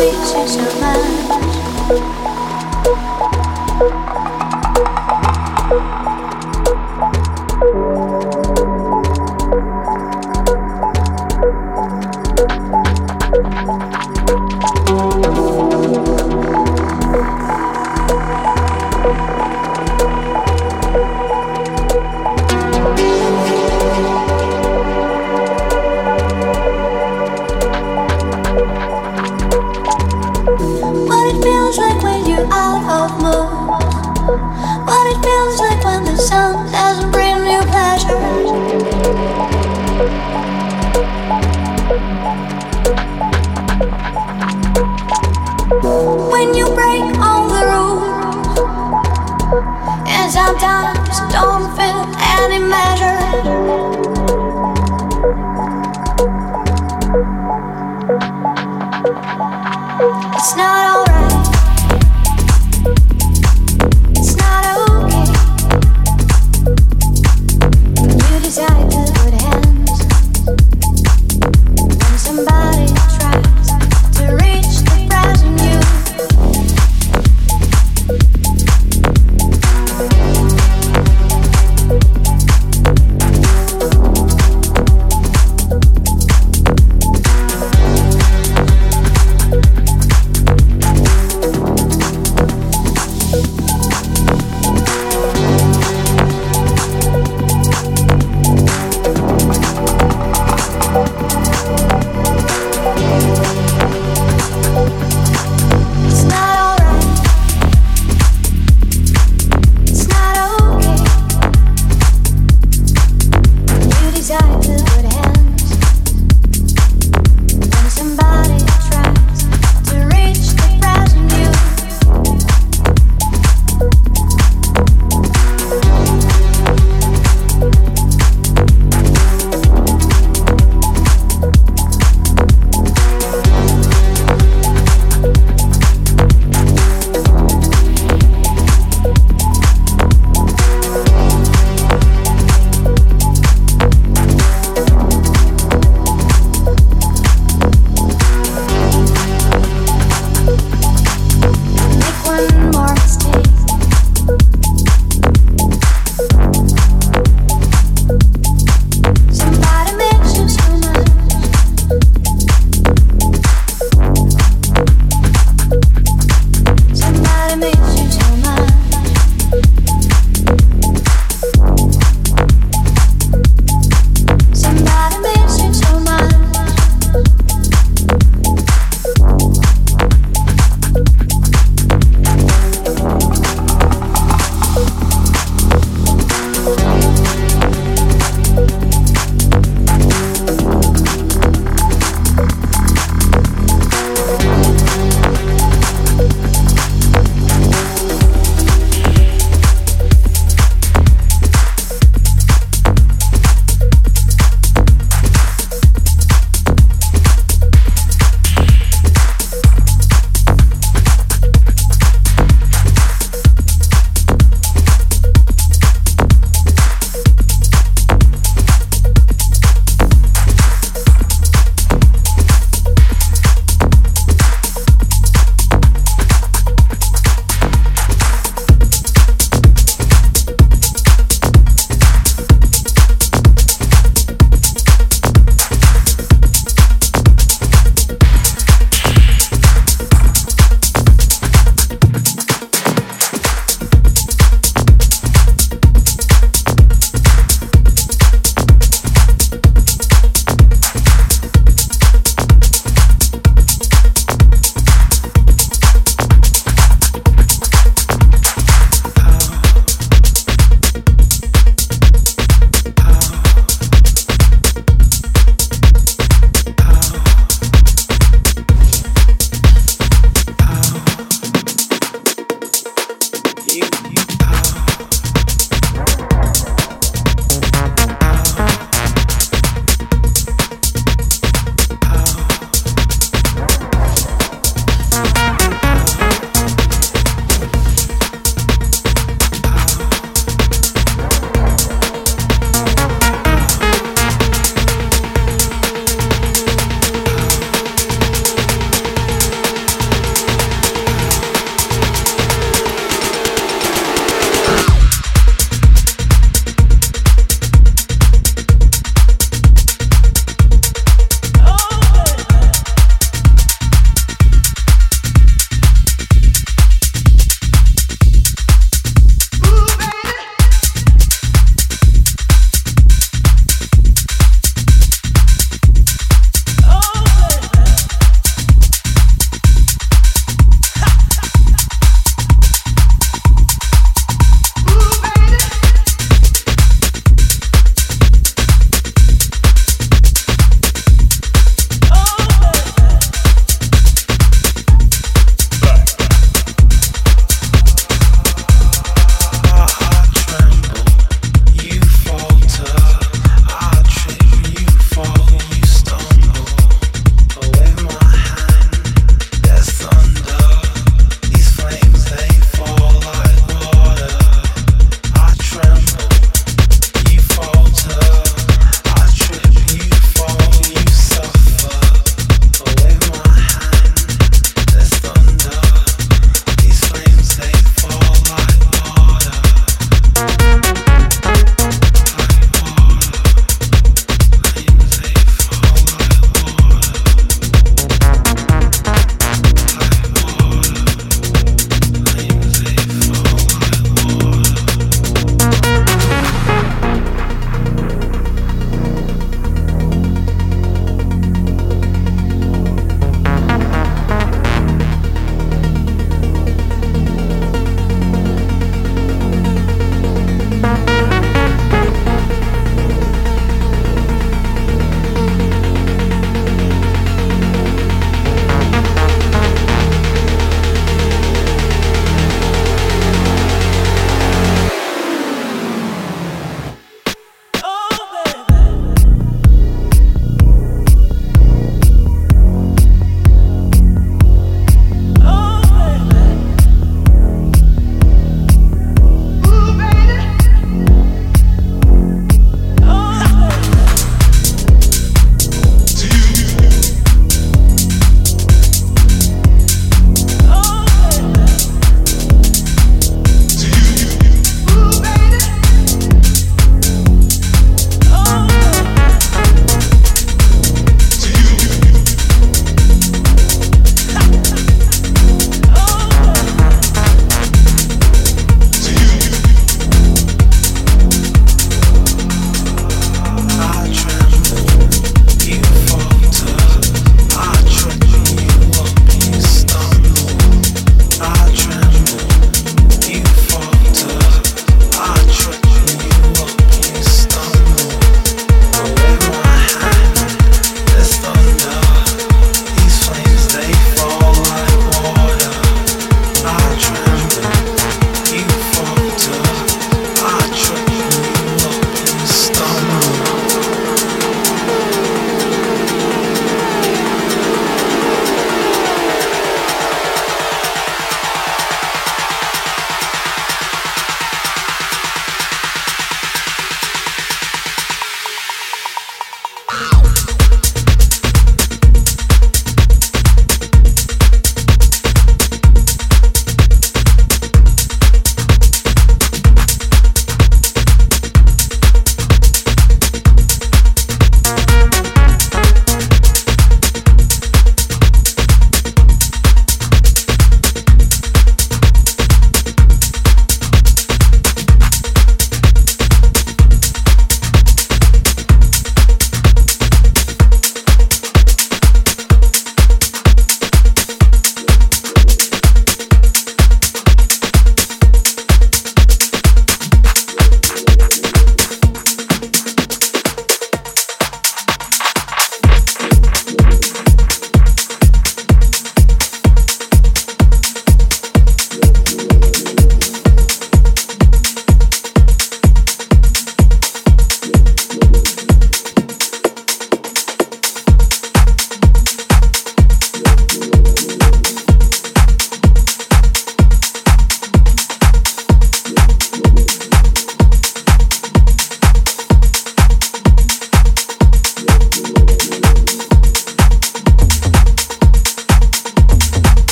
一曲相伴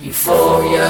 Euphoria.